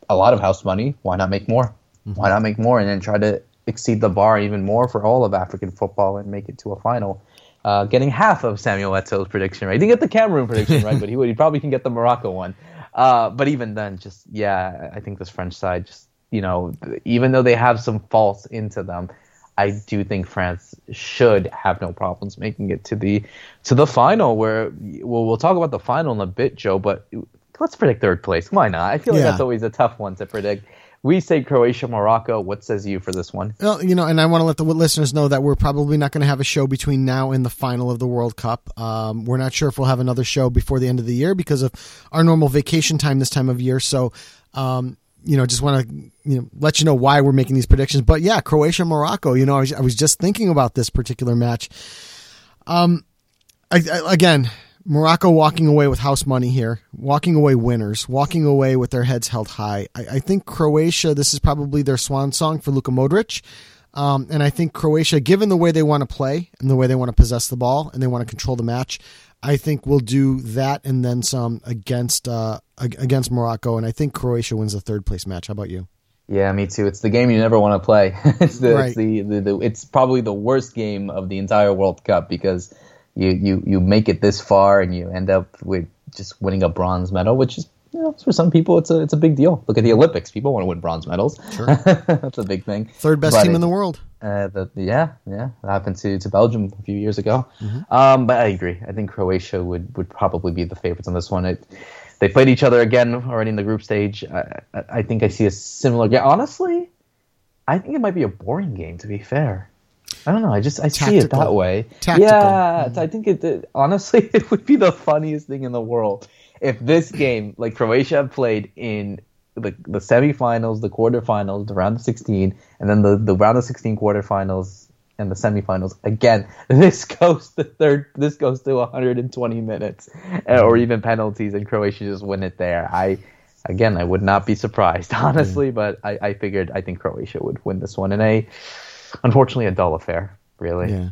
a lot of house money. Why not make more? Mm-hmm. Why not make more and then try to exceed the bar even more for all of African football and make it to a final? Uh, getting half of Samuel Eto'o's prediction right. He didn't get the Cameroon prediction right, but he, would, he probably can get the Morocco one. Uh, but even then, just yeah, I think this French side just you know, even though they have some faults into them, I do think France should have no problems making it to the to the final. Where well, we'll talk about the final in a bit, Joe. But let's predict third place. Why not? I feel like Yeah. that's always a tough one to predict. We say Croatia, Morocco. What says you for this one? Well, you know, and I want to let the listeners know that we're probably not going to have a show between now and the final of the World Cup. Um, we're not sure if we'll have another show before the end of the year because of our normal vacation time this time of year. So, um, you know, just want to you know let you know why we're making these predictions. But yeah, Croatia, Morocco. You know, I was, I was just thinking about this particular match. Um, I, I, again, Morocco walking away with house money here, walking away winners, walking away with their heads held high. I, I think Croatia, this is probably their swan song for Luka Modric. Um, and I think Croatia, given the way they want to play and the way they want to possess the ball and they want to control the match, I think we'll do that and then some against uh, against Morocco. And I think Croatia wins the third place match. How about you? Yeah, me too. It's the game you never want to play. (laughs) it's the, Right. it's the, the, the it's probably the worst game of the entire World Cup because you, you you make it this far and you end up with just winning a bronze medal, which is you know for some people it's a it's a big deal. Look at the Olympics; people want to win bronze medals. (laughs) That's a big thing. Third best But team it- in the world. Uh, the, yeah, yeah, that happened to, to Belgium a few years ago. Um, but I agree. I think Croatia would, would probably be the favorites on this one. It, they played each other again already in the group stage. I, I, I think I see a similar game. Honestly, I think it might be a boring game. To be fair, I don't know. I just I see it that way. Tactical. Yeah, I think it, it. Honestly, (laughs) it would be the funniest thing in the world if this game, like Croatia, played in the the semifinals, the quarterfinals, the round of sixteen, and then the, the round of sixteen quarterfinals and the semifinals. Again, (laughs) this goes to third. This goes to 120 minutes, uh, or even penalties, and Croatia just win it there. I. Again, I would not be surprised, (laughs) honestly, but I, I figured I think Croatia would win this one in a, unfortunately, a dull affair. Really, Yeah.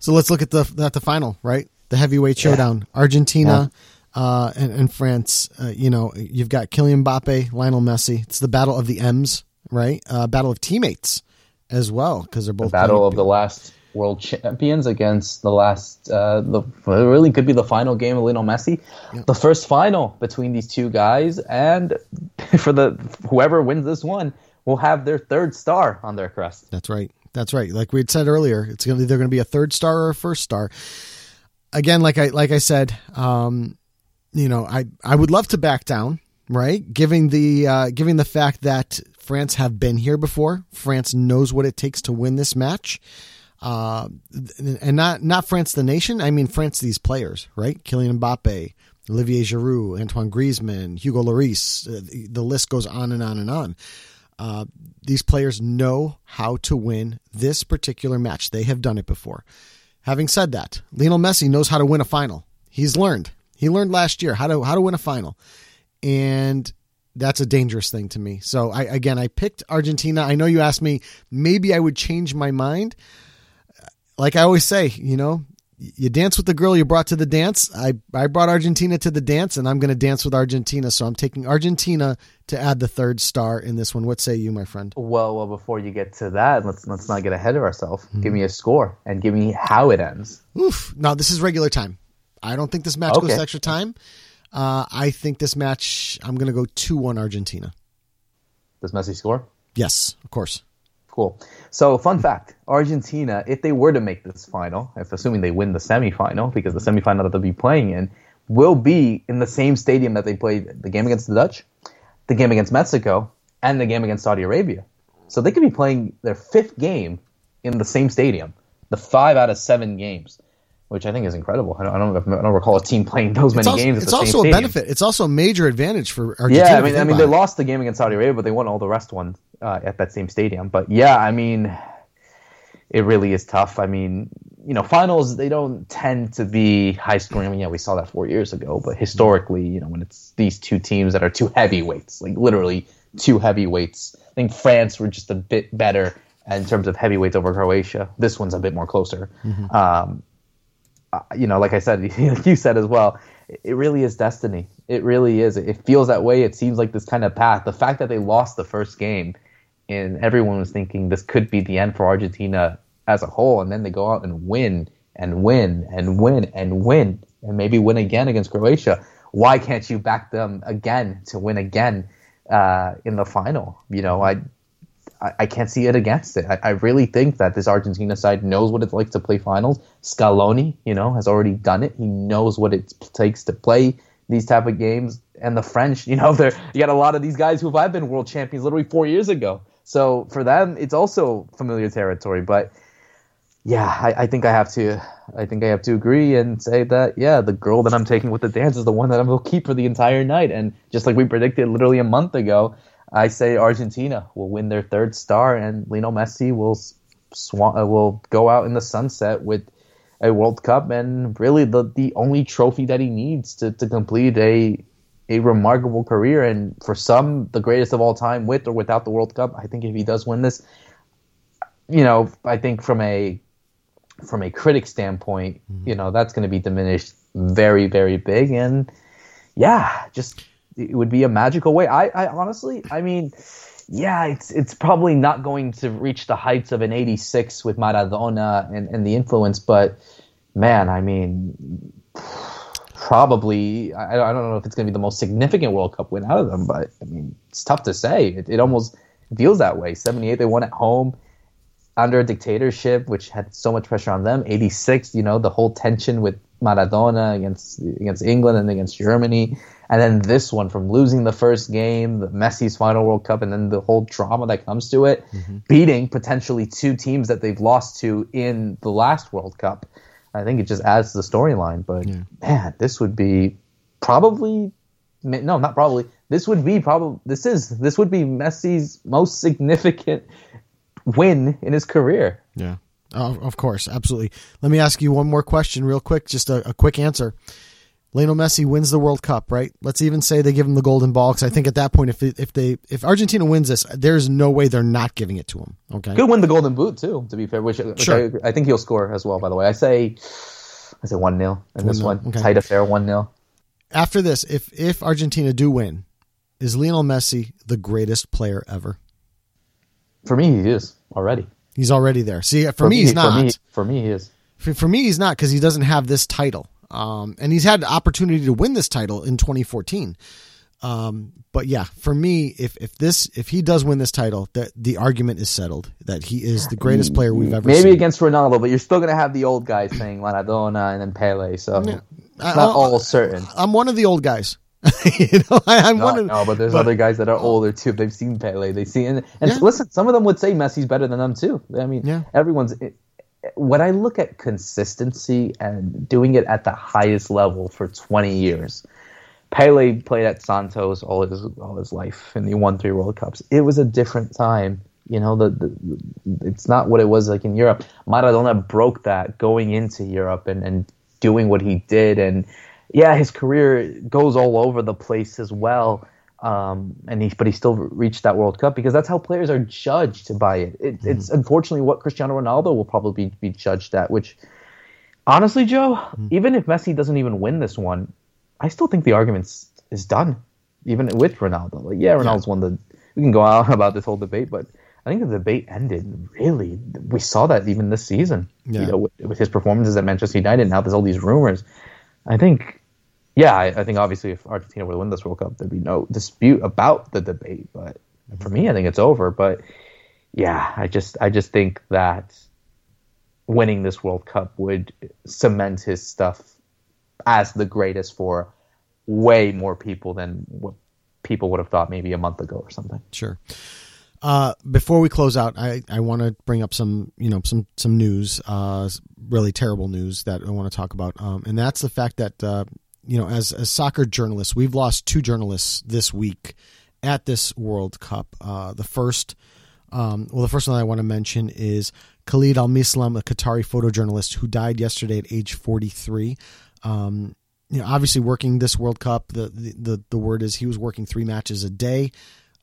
So let's look at the at the final, right? The heavyweight showdown: Argentina uh, and, and France. Uh, you know, you've got Kylian Mbappe, Lionel Messi. It's the battle of the M's, right? Uh, battle of teammates as well because they're both battle playing- of the last world champions against the last uh, the it really could be the final game of Lionel Messi the first final between these two guys and (laughs) for the whoever wins this one will have their third star on their crest That's right. That's right. Like we had said earlier, it's going to either going to be a third star or a first star. Again, like I like I said, um, you know, I I would love to back down, right? Giving the uh, giving the fact that France have been here before, France knows what it takes to win this match, uh, and not not France the nation. I mean France these players, right? Kylian Mbappe, Olivier Giroud, Antoine Griezmann, Hugo Lloris. Uh, the- the list goes on and on and on. Uh, these players know how to win this particular match. They have done it before. Having said that, Lionel Messi knows how to win a final. He's learned. He learned last year how to how to win a final, and that's a dangerous thing to me. So I again I picked Argentina. I know you asked me. Maybe I would change my mind. Like I always say, you know, you dance with the girl you brought to the dance. I I brought Argentina to the dance, and I'm going to dance with Argentina. So I'm taking Argentina to add the third star in this one. What say you, my friend? well well before you get to that let's let's not get ahead of ourselves give mm-hmm. me a score and give me how it ends Oof. No, this is regular time. I don't think this match goes Okay. to extra time. Uh, I think this match, I'm going to go 2 1 Argentina. does Messi score Yes, of course. Cool. So, fun fact: Argentina, if they were to make this final, if assuming they win the semifinal, because the semifinal that they'll be playing in will be in the same stadium that they played the game against the Dutch, the game against Mexico, and the game against Saudi Arabia. So they could be playing their fifth game in the same stadium, the five out of seven games, which I think is incredible. I don't, I don't, I don't recall a team playing those many also, games. At it's the also same a stadium. benefit. It's also a major advantage for Argentina. Yeah, I mean, I mean, they it. lost the game against Saudi Arabia, but they won all the rest ones uh, at that same stadium. But yeah, I mean, it really is tough. I mean, you know, finals they don't tend to be high scoring. I mean, yeah, we saw that four years ago, but historically, you know, when it's these two teams that are two heavyweights, like literally two heavyweights. I think France were just a bit better in terms of heavyweights over Croatia. This one's a bit more closer. Um, uh, you know, like I said, (laughs) like you said as well, it- it really is destiny. It really is. It feels that way. It seems like this kind of path. The fact that they lost the first game, and everyone was thinking this could be the end for Argentina as a whole, and then they go out and win and win and win and win and maybe win again against Croatia. why can't you back them again to win again uh, in the final? You know, I, I, can't see it against it. I, I really think that this Argentina side knows what it's like to play finals. Scaloni, you know, has already done it. He knows what it takes to play these type of games. And the French, (laughs) you know, they're you got a lot of these guys who have been world champions literally four years ago. So for them, it's also familiar territory. But yeah, I, I, think I have to. I think I have to agree and say that yeah, the girl that I'm taking with the dance is the one that I'm to keep for the entire night. And just like we predicted literally a month ago, I say Argentina will win their third star, and Lionel Messi will swan, uh, will go out in the sunset with a World Cup and really the the only trophy that he needs to to complete a a remarkable career and for some the greatest of all time with or without the World Cup. I think if he does win this, you know, I think from a from a critic standpoint, mm-hmm. you know, that's going to be diminished very, very big. And yeah, just it would be a magical way. I, I honestly, I mean, yeah, it's it's probably not going to reach the heights of an '86 with Maradona and, and the influence, but man, I mean, probably I, I don't know if it's going to be the most significant World Cup win out of them, but I mean, it's tough to say. It, it almost feels that way. '78, they won at home under a dictatorship, which had so much pressure on them. 86, you know, the whole tension with Maradona against against England and against Germany, and then this one from losing the first game, the Messi's final World Cup, and then the whole drama that comes to it, mm-hmm. beating potentially two teams that they've lost to in the last World Cup. I think it just adds to the storyline. But yeah. man, this would be probably no, not probably. This would be probably this is this would be Messi's most significant win in his career. Yeah. Oh, of course, absolutely. Let me ask you one more question, real quick, just a, a quick answer. Lionel Messi wins the World Cup, right? Let's even say they give him the golden ball because I think at that point, if if they if Argentina wins this, there's no way they're not giving it to him. Okay, could win the golden boot too. To be fair, which, which sure. I, I, think he'll score as well. By the way, I say I say one 0 in this one, okay. tight affair, one 0 After this, if if Argentina do win, is Lionel Messi the greatest player ever? For me, he is already. He's already there. See, for, for me, he's not. For me, for me he is. For, for, me, he's not because he doesn't have this title. Um, and he's had the opportunity to win this title in 2014. Um, but yeah, for me, if if this if he does win this title, that the argument is settled that he is the greatest player we've ever Maybe seen. against Ronaldo, but you're still gonna have the old guys saying Maradona and then Pele, so yeah. it's not I, all certain. I'm one of the old guys. (laughs) you know, I, am no, of, no, but there's but, other guys that are oh. older too. They've seen Pele. They see and, and yeah. listen. Some of them would say Messi's better than them too. I mean, yeah. everyone's. It, when I look at consistency and doing it at the highest level for 20 years, Pele played at Santos all his all his life, and he won three World Cups. It was a different time. You know, the, the it's not what it was like in Europe. Maradona broke that going into Europe and, and doing what he did, and yeah, his career goes all over the place as well. Um, and he, but he still reached that World Cup because that's how players are judged by it. it mm-hmm. It's unfortunately what Cristiano Ronaldo will probably be, be judged at. Which, honestly, Joe, mm-hmm. even if Messi doesn't even win this one, I still think the argument is done, even with Ronaldo. Like, yeah, Ronaldo's yeah. won the. We can go on (laughs) about this whole debate, but I think the debate ended. Really, we saw that even this season. Yeah. You know, with, with his performances at Manchester United, now there's all these rumors. I think yeah, I, I, think obviously if Argentina were to win this World Cup, there'd be no dispute about the debate. But for me, I think it's over. But yeah, I just I just think that winning this World Cup would cement his stuff as the greatest for way more people than what people would have thought maybe a month ago or something. Sure. Uh, before we close out, I, I want to bring up some you know some some news, uh, really terrible news that I want to talk about, um, and that's the fact that uh, you know, as as soccer journalists, we've lost two journalists this week at this World Cup. Uh, the first, um, well, the first one I want to mention is Khalid Al Mislam, a Qatari photojournalist who died yesterday at age 43. Um, you know, obviously working this World Cup, the, the the word is he was working three matches a day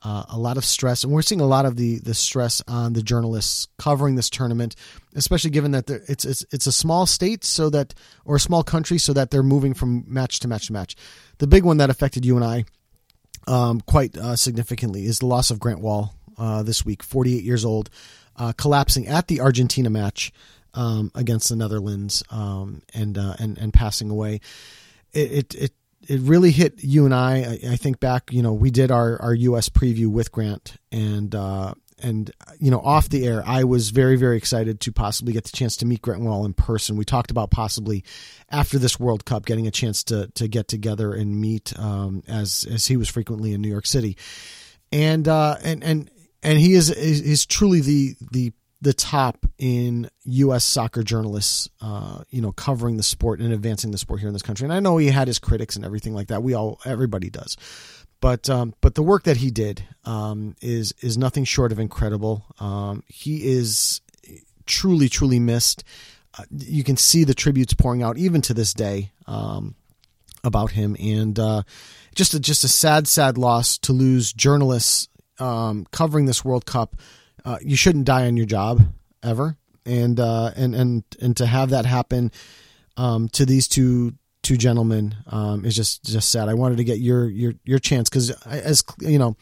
uh, a lot of stress, and we're seeing a lot of the the stress on the journalists covering this tournament, especially given that it's it's it's a small state, so that or a small country, so that they're moving from match to match to match. The big one that affected you and I um, quite uh, significantly is the loss of Grant Wahl uh, this week, 48 years old, uh, collapsing at the Argentina match um, against the Netherlands um, and uh, and and passing away. It, it, it it really hit you and I. I, I think back, you know, we did our, our U.S. preview with Grant, and uh, and you know, off the air, I was very very excited to possibly get the chance to meet Grant Wahl in person. We talked about possibly after this World Cup getting a chance to to get together and meet, um, as as he was frequently in New York City, and uh, and and and he is is truly the the the top in U.S. soccer journalists, uh, you know, covering the sport and advancing the sport here in this country. And I know he had his critics and everything like that. We all, everybody does, but um, but the work that he did um, is is nothing short of incredible. Um, he is truly, truly missed. Uh, you can see the tributes pouring out even to this day um, about him, and uh, just a, just a sad, sad loss to lose journalists um, covering this World Cup uh, you shouldn't die on your job ever, and uh, and and and to have that happen um, to these two two gentlemen um, is just just sad. I wanted to get your your your chance because as you know,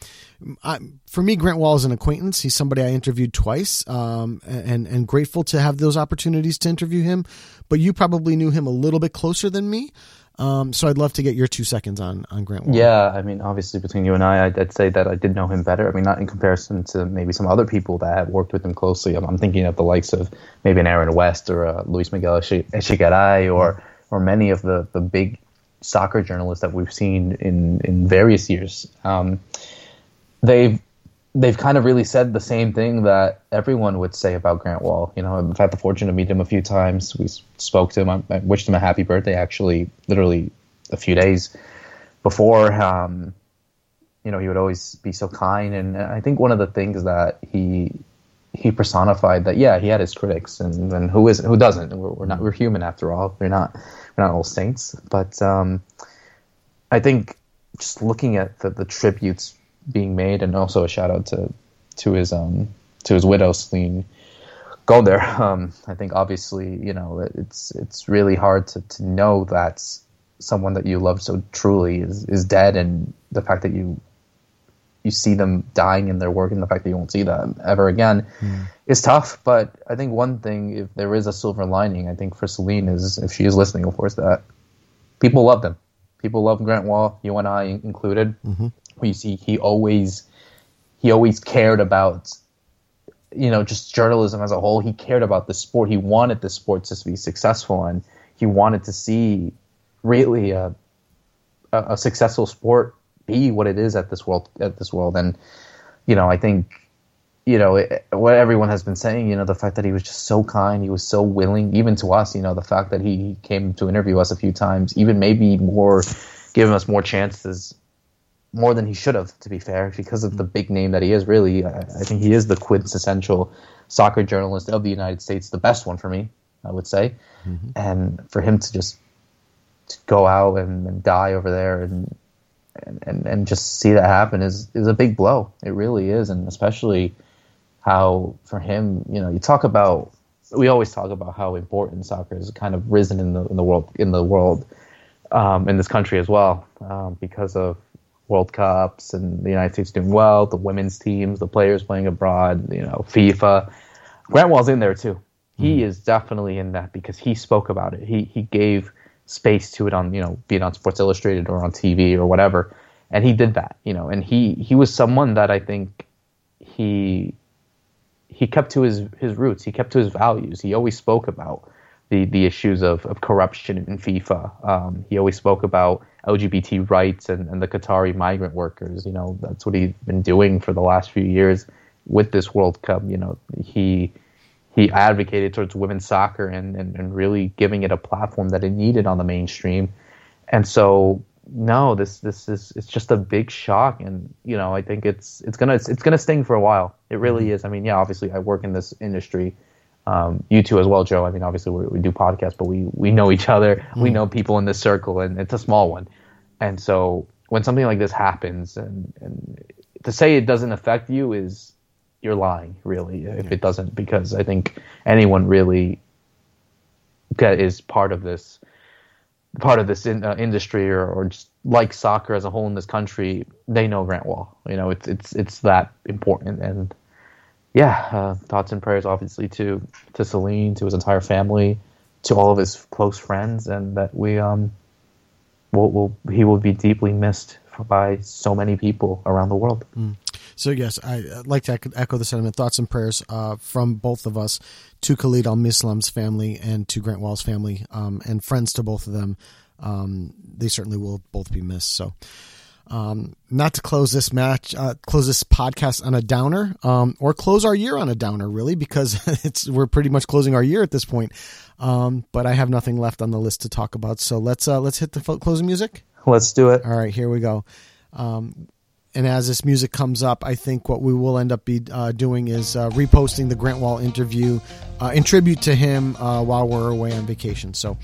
I, for me, Grant Wahl is an acquaintance. He's somebody I interviewed twice, um, and and grateful to have those opportunities to interview him. But you probably knew him a little bit closer than me. Um, so I'd love to get your two seconds on on Grant Wahl. Yeah, I mean, obviously between you and I, I'd, I'd, say that I did know him better. I mean, not in comparison to maybe some other people that worked with him closely. I'm, I'm thinking of the likes of maybe an Aaron West or Luis Miguel Echegaray or or many of the the big soccer journalists that we've seen in in various years. Um, they've they've kind of really said the same thing that everyone would say about Grant Wahl. You know, I've had the fortune to meet him a few times. We spoke to him. I, wished him a happy birthday, actually, literally a few days before. Um, you know, he would always be so kind, and I think one of the things that he he personified that yeah, he had his critics, and, and who isn't? Who doesn't? We're, we're, not. We're human after all. We're not. We're not all saints. But um, I think just looking at the, the tributes being made, and also a shout out to to his um to his widow Celine Gounder. (laughs) Um, I think obviously you know it's it's really hard to, to know that someone that you love so truly is is dead, and the fact that you you see them dying in their work, and the fact that you won't see them ever again mm. is tough. But I think one thing, if there is a silver lining, I think for Celine is if she is listening, of course, that people love them. People love Grant Wahl, you and I included. Mm-hmm you see he always he always cared about you know just journalism as a whole. He cared about the sport. He wanted the sport to be successful and he wanted to see really a, a, successful sport be what it is at this world at this world. And you know i think you know it, what everyone has been saying you know the fact that he was just so kind he was so willing even to us you know the fact that he came to interview us a few times even maybe more giving us more chances more than he should have, to be fair, because of the big name that he is. Really, I, I, think he is the quintessential soccer journalist of the United States, the best one for me, I would say. Mm-hmm. And for him to just to go out and, and die over there and, and, and and just see that happen is is a big blow. It really is, and especially how for him, you know, you talk about. We always talk about how important soccer has kind of risen in the in the world in the world um, in this country as well um, because of World Cups and the United States doing well, the women's teams, the players playing abroad, you know, FIFA. Grant Wahl's in there too. He mm. is definitely in that because he spoke about it. He he gave space to it on, you know, be it on Sports Illustrated or on TV or whatever. And he did that, you know, and he he was someone that I think he he kept to his his roots. He kept to his values. He always spoke about the the issues of, of corruption in FIFA. Um, he always spoke about LGBT rights and, and the Qatari migrant workers. You know, that's what he's been doing for the last few years with this World Cup. You know, he he advocated towards women's soccer and, and, and really giving it a platform that it needed on the mainstream. And so no, this this is it's just a big shock, and you know I think it's it's gonna it's gonna sting for a while. It really mm-hmm. is. I mean, yeah, obviously I work in this industry um, you too as well, Joe. I mean, obviously we, we do podcasts, but we we know each other. Mm. We know people in this circle, and it's a small one. And so when something like this happens, and, and to say it doesn't affect you is you're lying, really. If it doesn't, because I think anyone really that is part of this part of this in, uh, industry or, or just like soccer as a whole in this country, they know Grant Wahl. You know, it's it's it's that important and yeah, uh, thoughts and prayers obviously to to Celine, to his entire family, to all of his close friends, and that we um will, will he will be deeply missed by so many people around the world. So yes, I, like to echo- echo the sentiment. Thoughts and prayers uh, from both of us to Khalid Al Mislam's family and to Grant Wahl's family, um, and friends to both of them. Um, they certainly will both be missed. So, um, not to close this match, uh, close this podcast on a downer, um, or close our year on a downer, really, because (laughs) it's we're pretty much closing our year at this point. Um, but I have nothing left on the list to talk about. So let's uh, let's hit the fo- closing music. Let's do it. All right, here we go. Um, and as this music comes up, I think what we will end up be uh, doing is uh, reposting the Grant Wahl interview uh, in tribute to him uh, while we're away on vacation. So,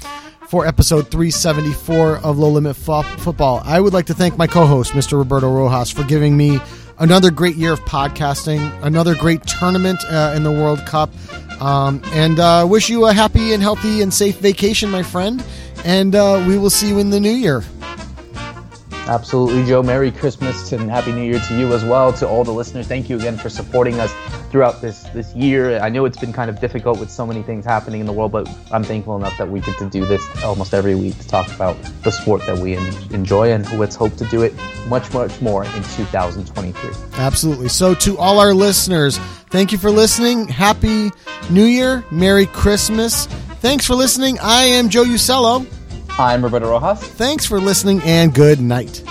for episode 374 of Low Limit Fo- Football, I would like to thank my co-host, Mr. Roberto Rojas, for giving me another great year of podcasting, another great tournament uh, in the World Cup, um, and uh, wish you a happy and healthy and safe vacation, my friend. And we will see you in the new year. Absolutely, Joe. Merry Christmas and Happy New Year to you as well. To all the listeners, thank you again for supporting us throughout this this year. I know it's been kind of difficult with so many things happening in the world, but I'm thankful enough that we get to do this almost every week to talk about the sport that we enjoy, and let's hope to do it much, much more in 2023. Absolutely. So, to all our listeners, thank you for listening. Happy New Year. Merry Christmas. Thanks for listening. I am Joe Usello. I'm Roberto Rojas. Thanks for listening and good night.